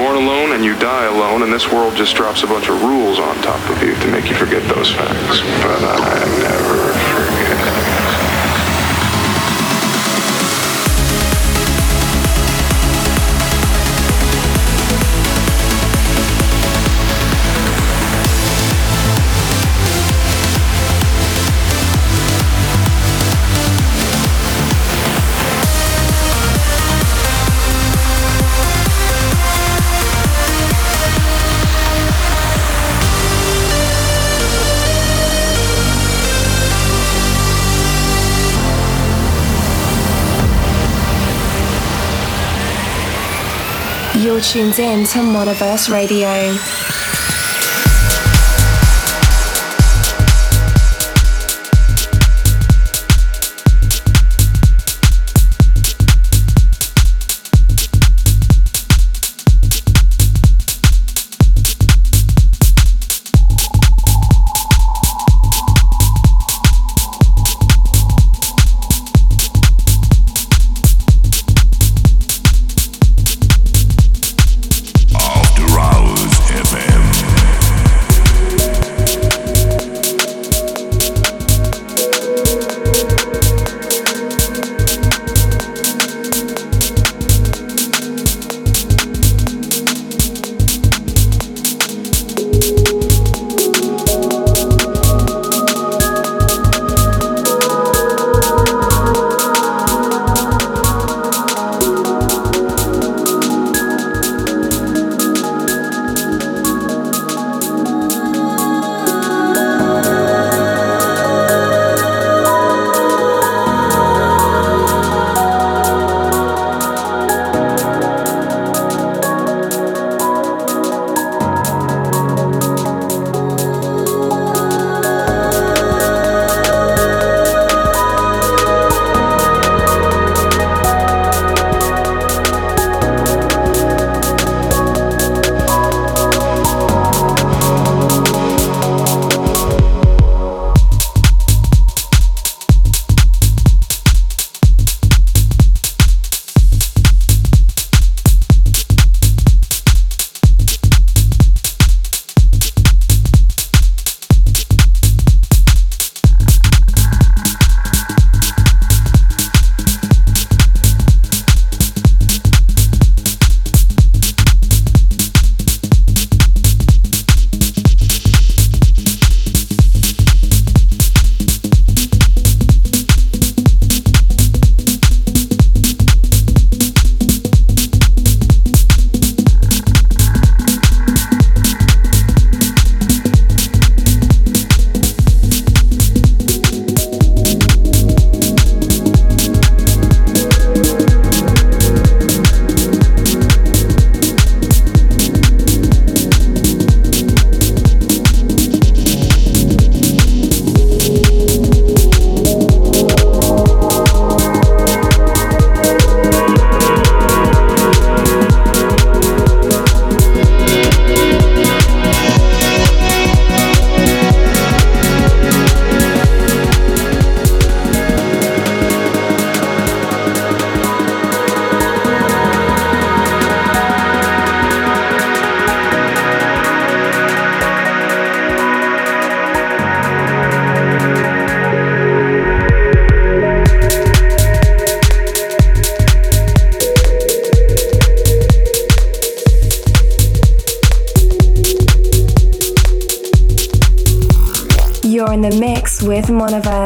born alone and you die alone, and this world just drops a bunch of rules on top of you to make you forget those facts. But I never You're in to Monoverse Radio. With of Hey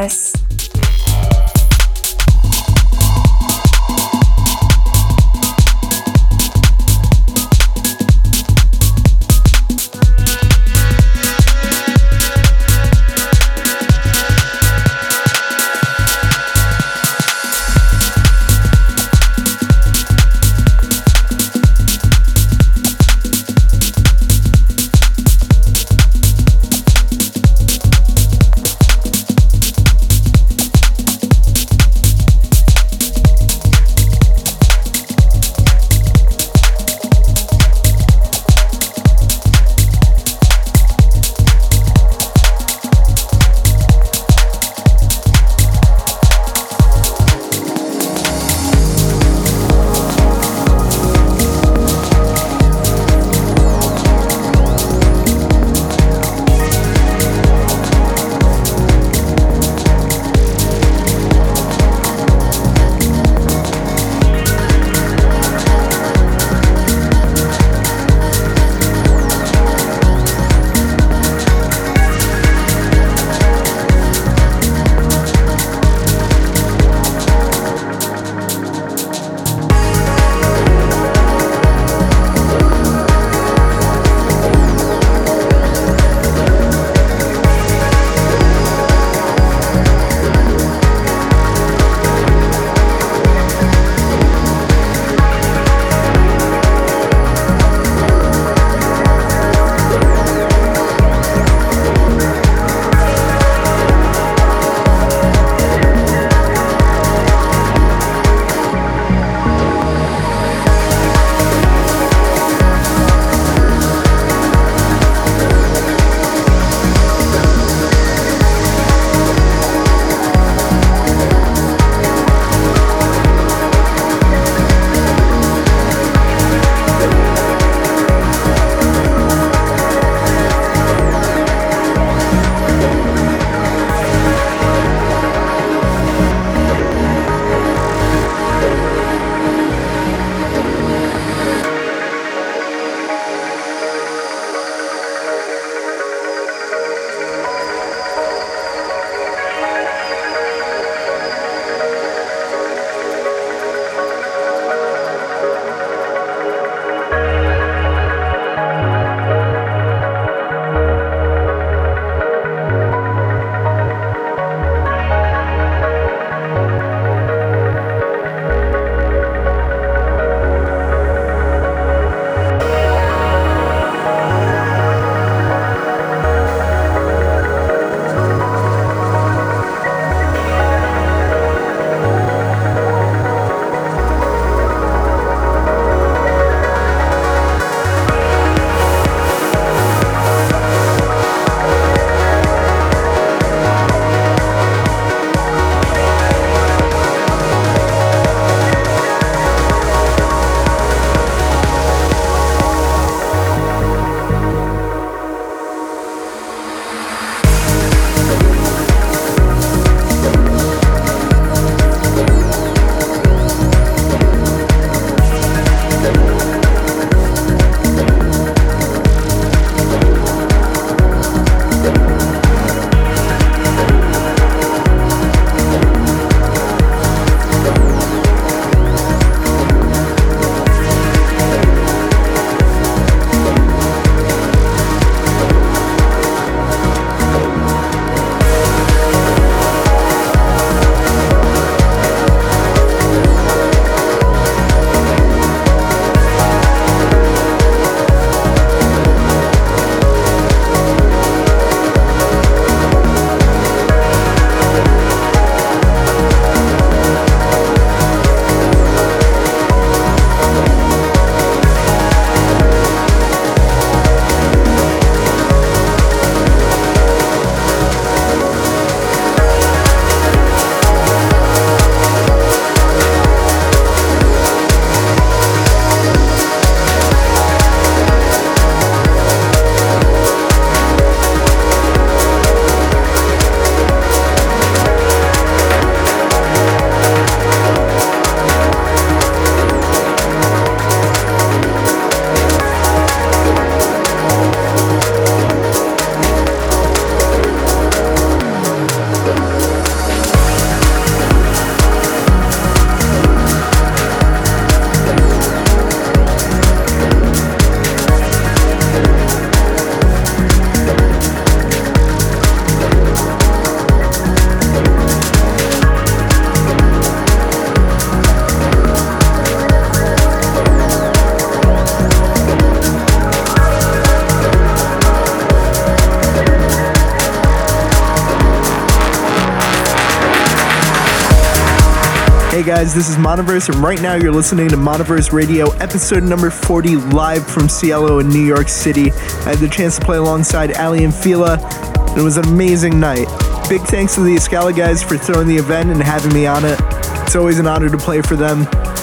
guys, this is Monoverse, and right now you're listening to Monoverse Radio, episode number 40, live from Cielo in New York City. I had the chance to play alongside Ali and Fila, and it was an amazing night. Big thanks to the Escala guys for throwing the event and having me on it. It's always an honor to play for them.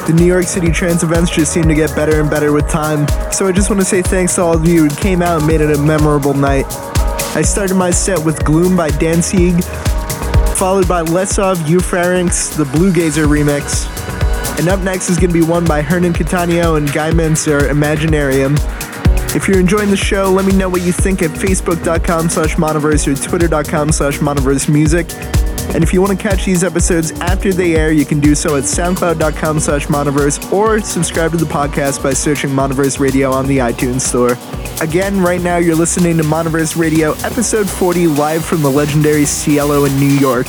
The New York City trance events just seem to get better and better with time, so I just want to say thanks to all of you who came out and made it a memorable night. I started my set with Gloom by Danzig, followed by Lesov Eupharynx, the Blue Gazer remix. And up next is going to be one by Hernan Cattaneo and Guy Mantzur, Imaginarium. If you're enjoying the show, let me know what you think at facebook.com slash or twitter.com slash music. And if you want to catch these episodes after they air, you can do so at soundcloud.com slash monoverse or subscribe to the podcast by searching Monoverse Radio on the iTunes Store. Again, right now you're listening to Monoverse Radio, episode 40, live from the legendary Cielo in New York.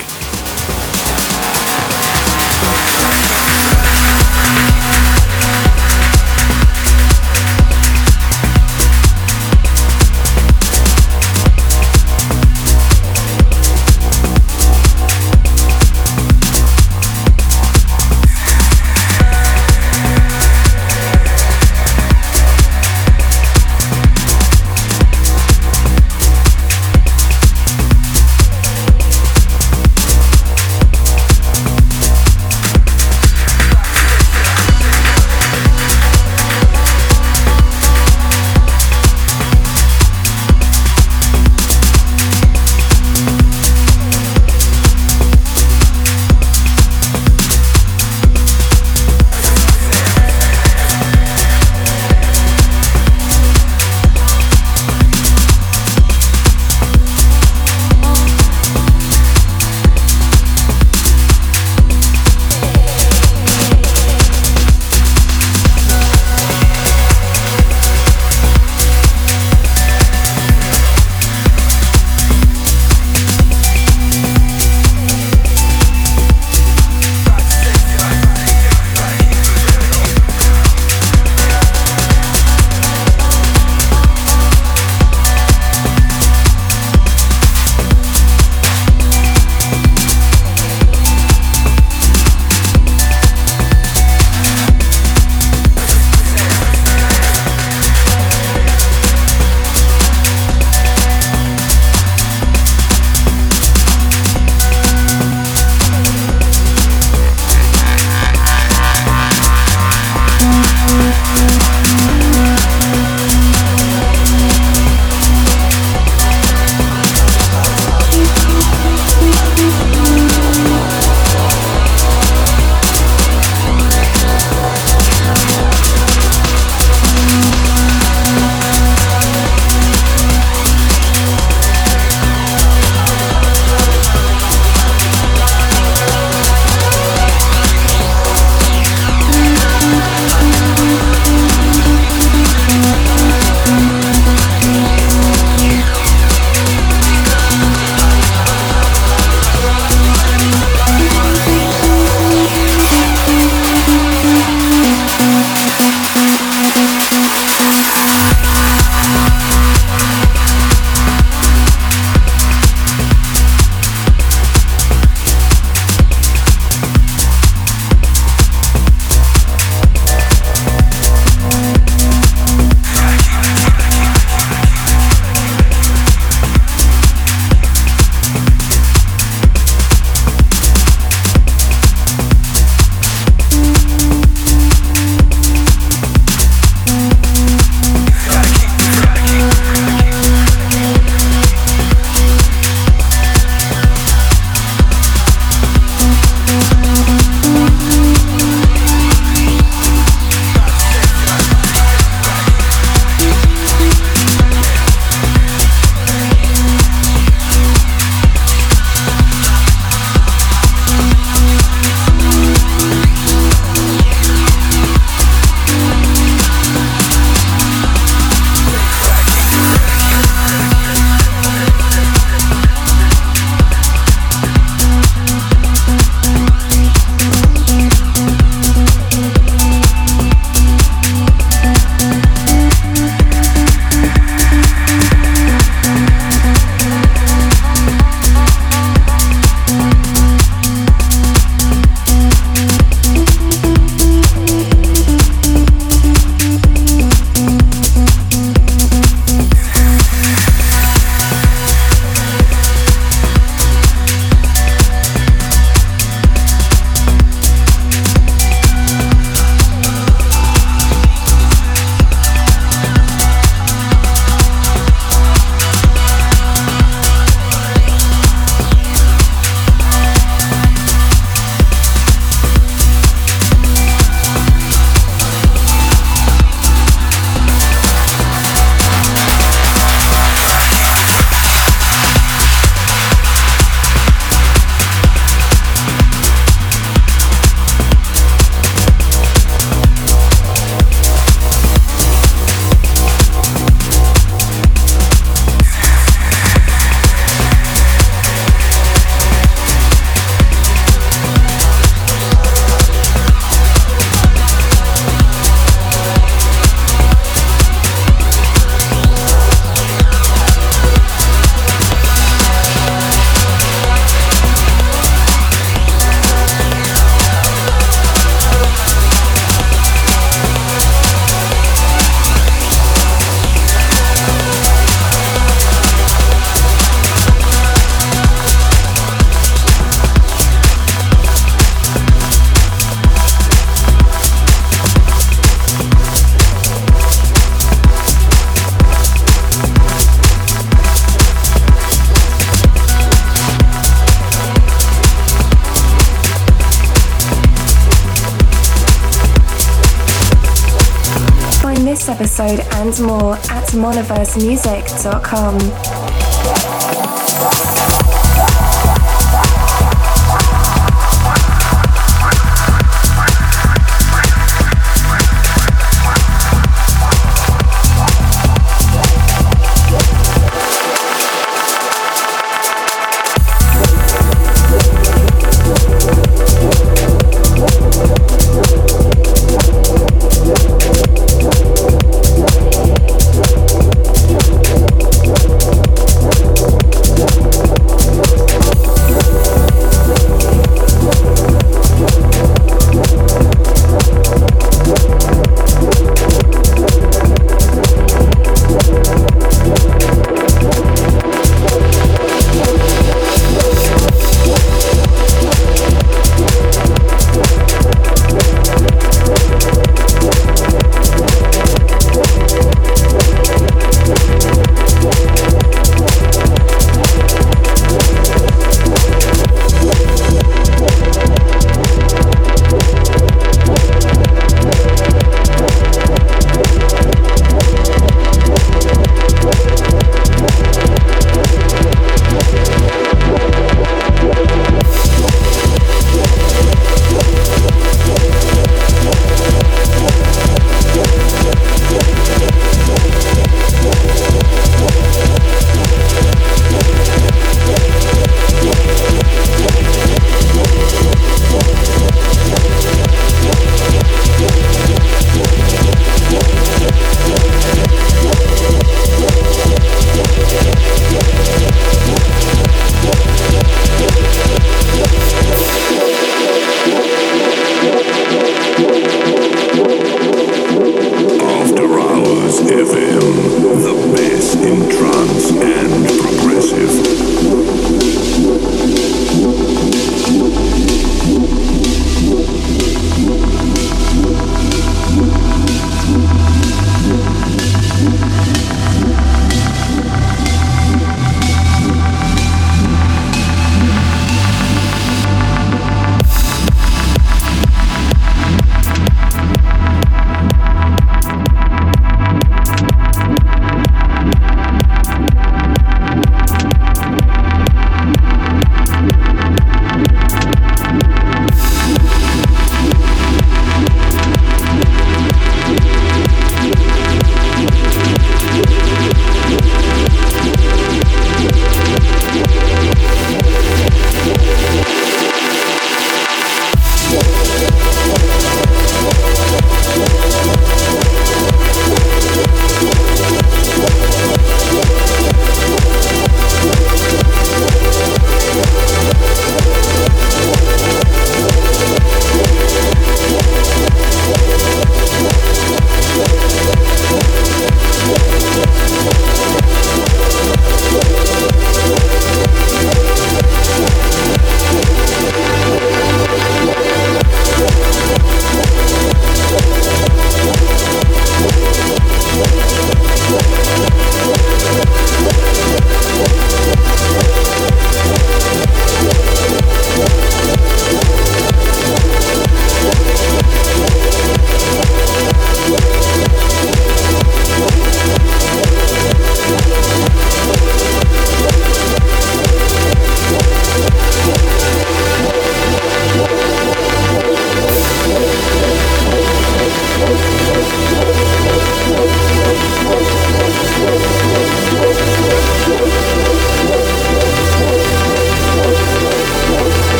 At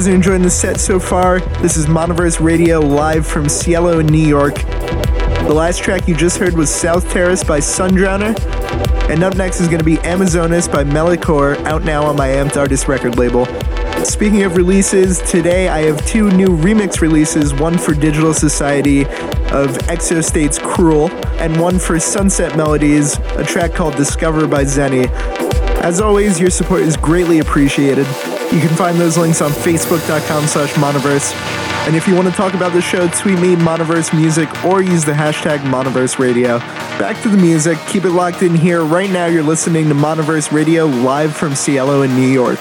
guys are enjoying the set so far. This is Monoverse Radio live from Cielo New York. The last track you just heard was South Terrace by Sundrowner. And up next is going to be Amazonas by Melicor, out now on my Amped Artist record label. Speaking of releases, today I have two new remix releases one for Digital Society of Exostate's Cruel, and one for Sunset Melodies, a track called Discover by Zenny. As always, your support is greatly appreciated. You can find those links on facebook.com slash monoverse. And if you want to talk about the show, tweet me Monoverse Music or use the hashtag Monoverse Radio. Back to the music. Keep it locked in here. Right now, you're listening to Monoverse Radio live from Cielo in New York.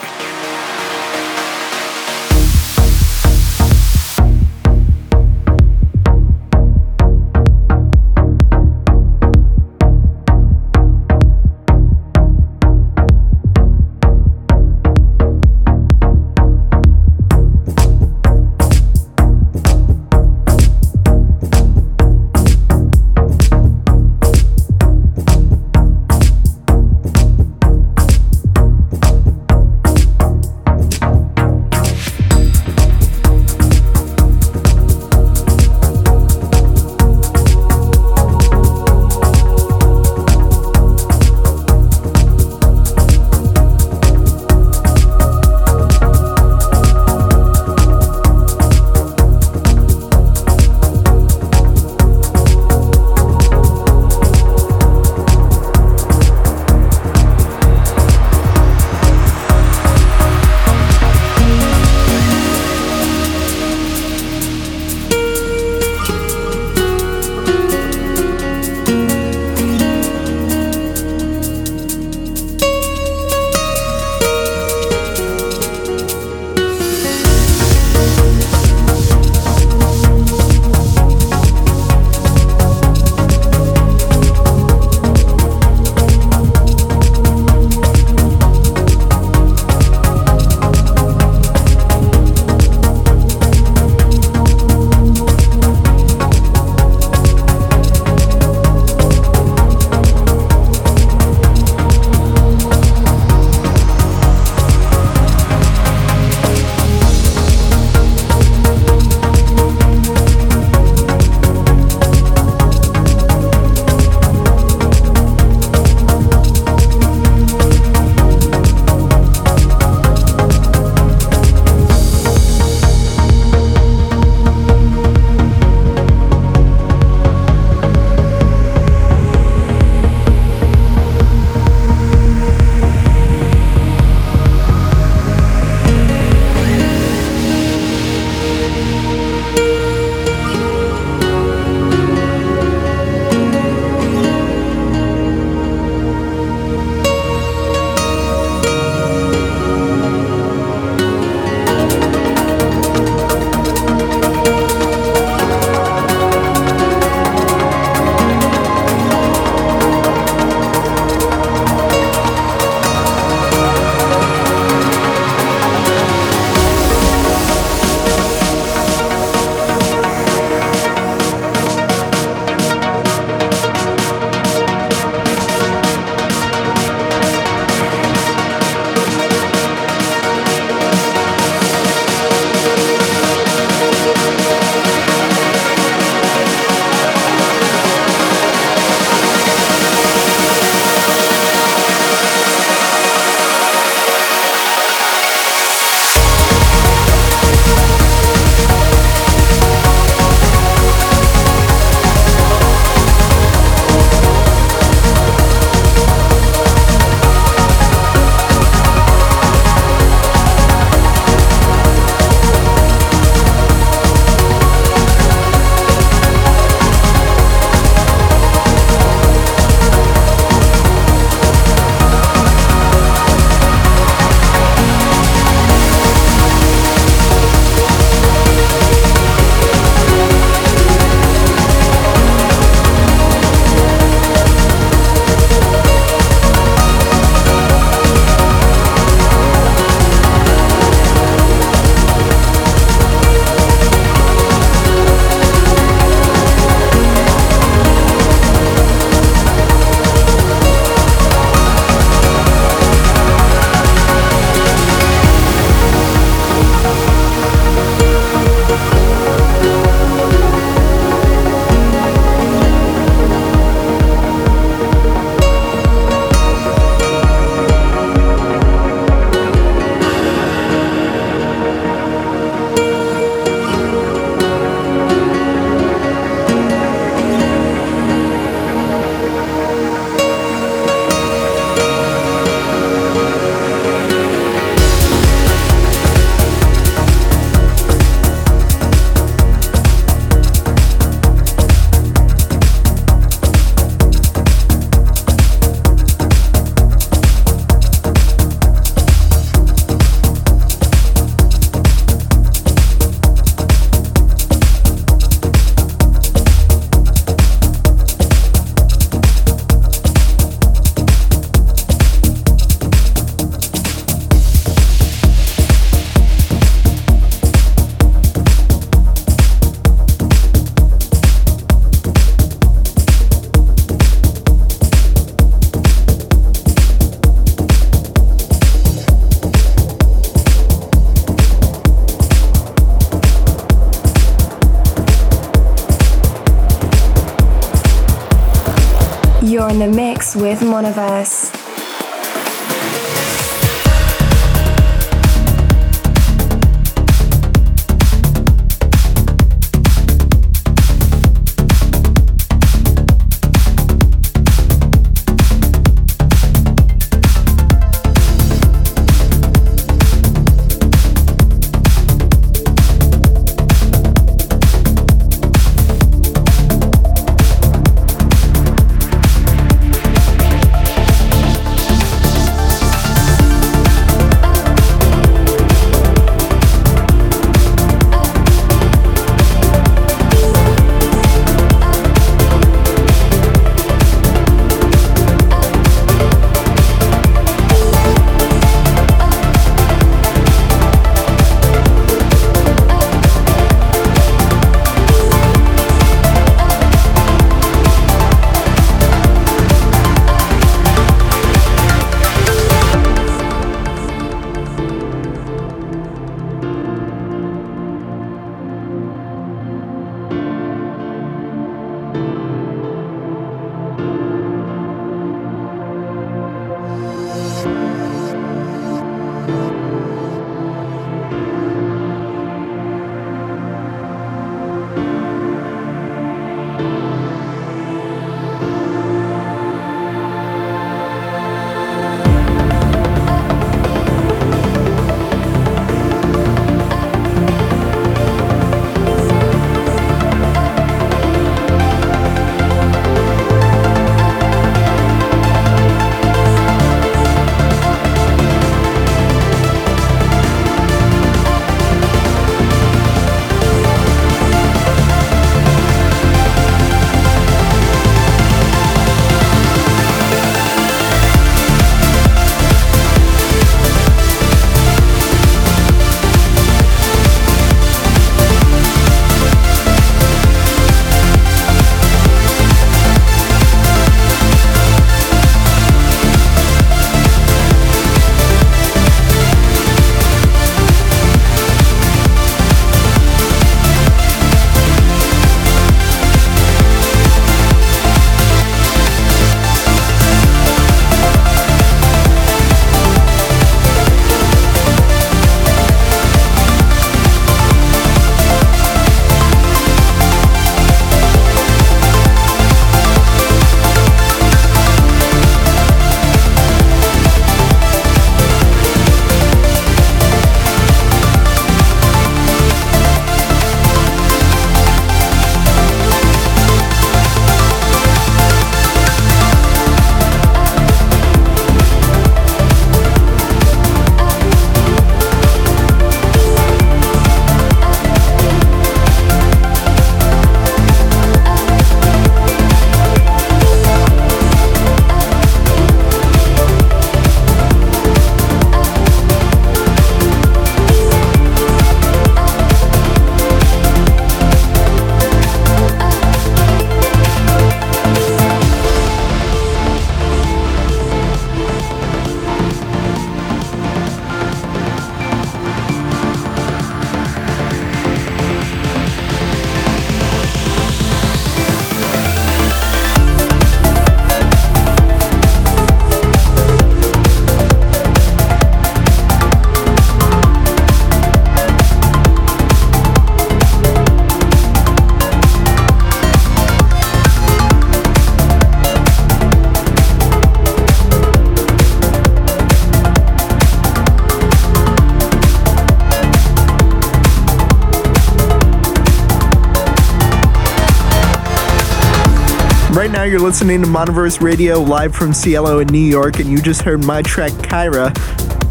You're listening to Monoverse Radio live from Cielo in New York, and you just heard my track Kyra.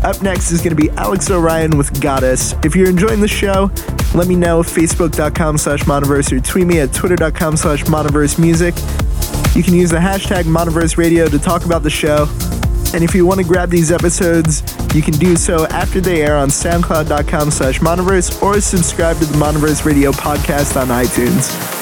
Up next is going to be Alex O'Rion with Goddess. If you're enjoying the show, let me know facebook.com slash monoverse or tweet me at twitter.com slash monoverse music. You can use the hashtag monoverse radio to talk about the show. And if you want to grab these episodes, you can do so after they air on soundcloud.com slash monoverse or subscribe to the Monoverse Radio podcast on iTunes.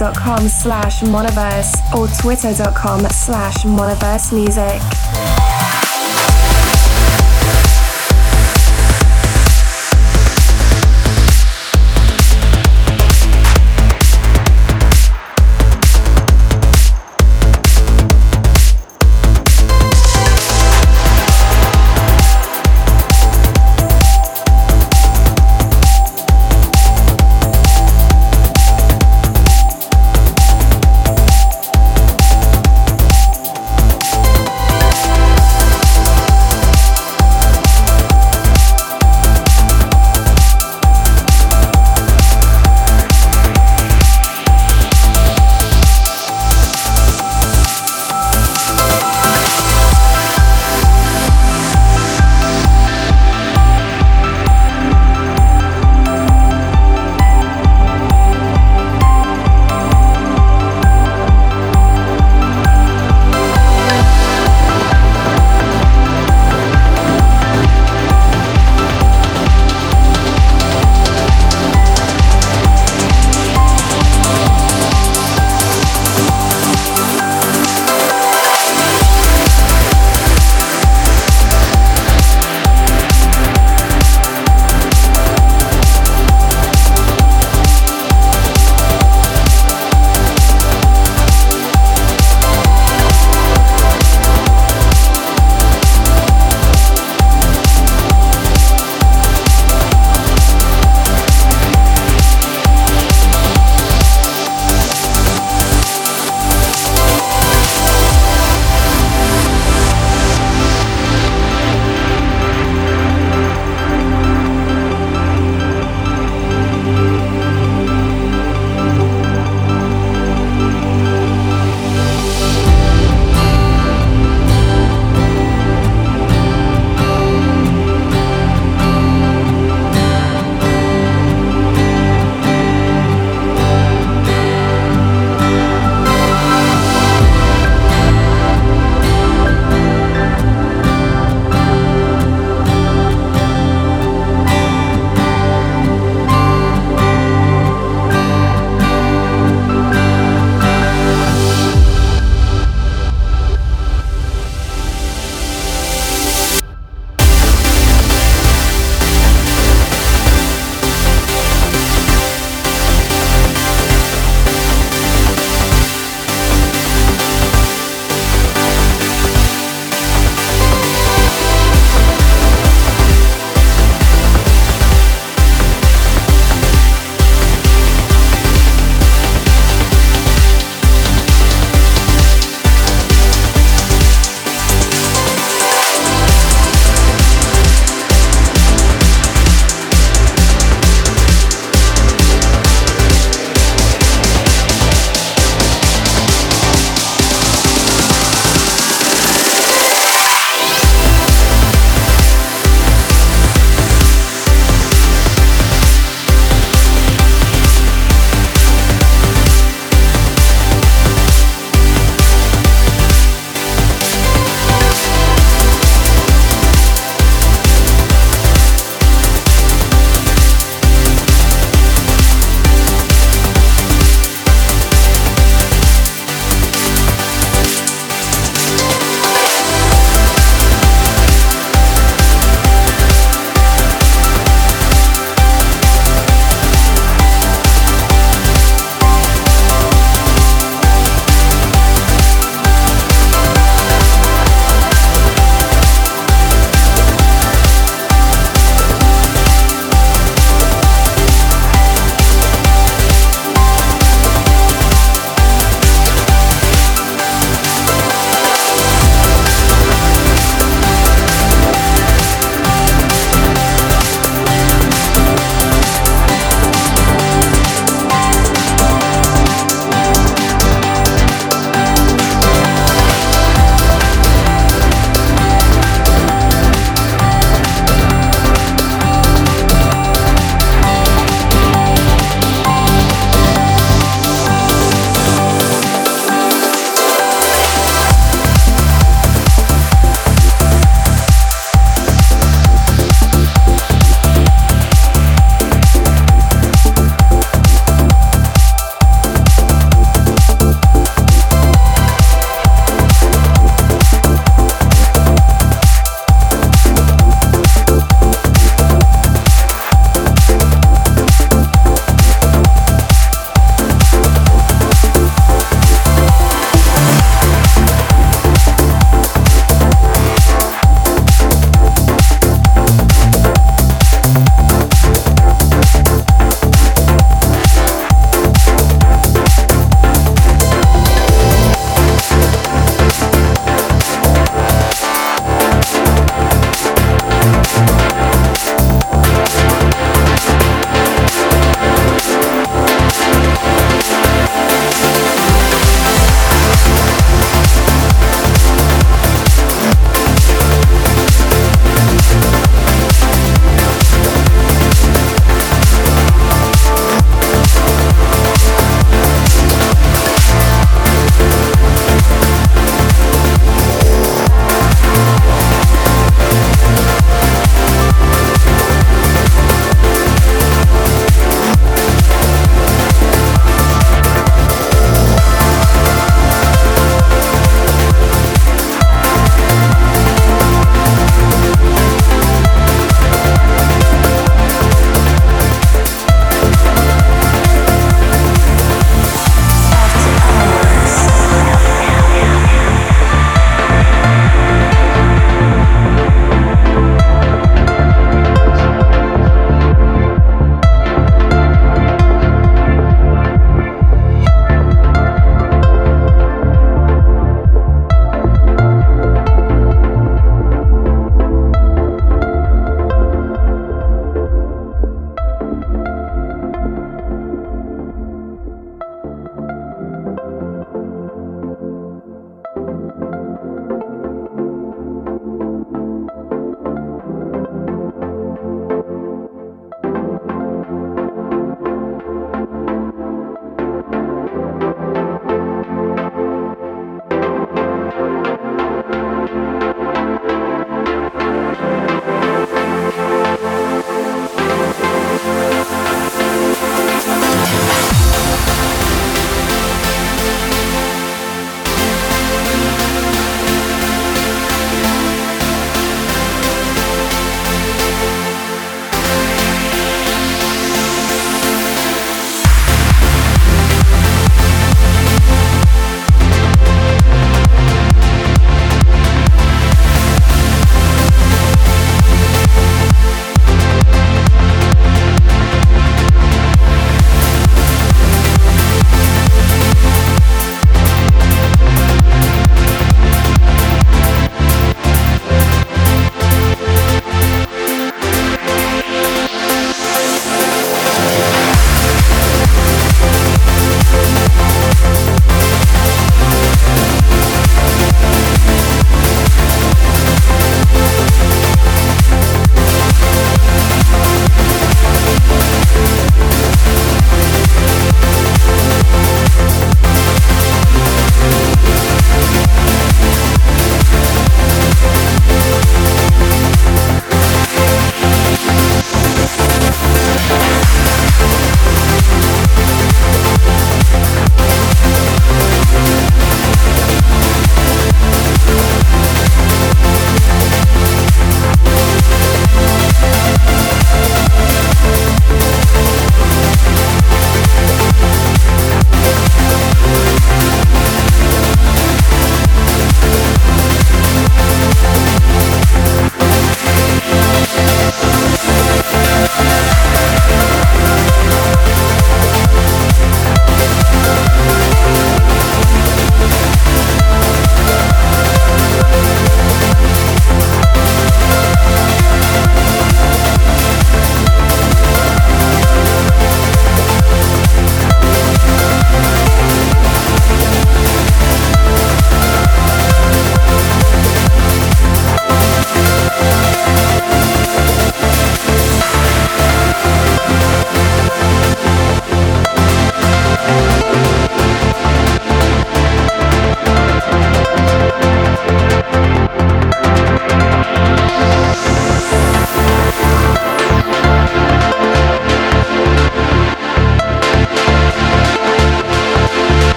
facebook.com slash monoverse or twitter.com slash monoverse music.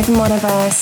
With Monoverse.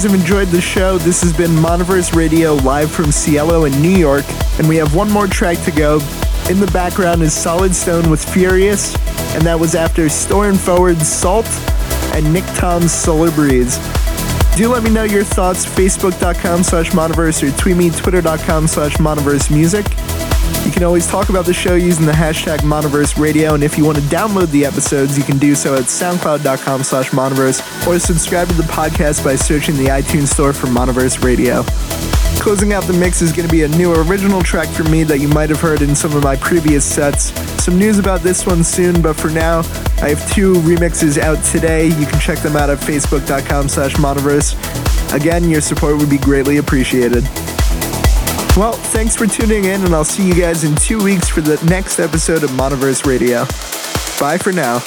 Guys have enjoyed the show. This has been Monoverse Radio live from Cielo in New York, and we have one more track to go. In the background is Solid Stone with Furious, and that was after Storm Forward's Salt and Nick Tom's Solar Breeze. Do let me know your thoughts, facebook.com slash monoverse or tweet me, twitter.com slash monoverse music. Can always talk about the show using the hashtag Monoverse Radio, and if you want to download the episodes, you can do so at soundcloud.com slash monoverse, or subscribe to the podcast by searching the iTunes store for Monoverse Radio. Closing out the mix is going to be a new original track from me that you might have heard in some of my previous sets. Some news about this one soon, but for now, I have two remixes out today. You can check them out at facebook.com slash monoverse. Again, your support would be greatly appreciated. Well, thanks for tuning in, and I'll see you guys in two weeks for the next episode of Monoverse Radio. Bye for now.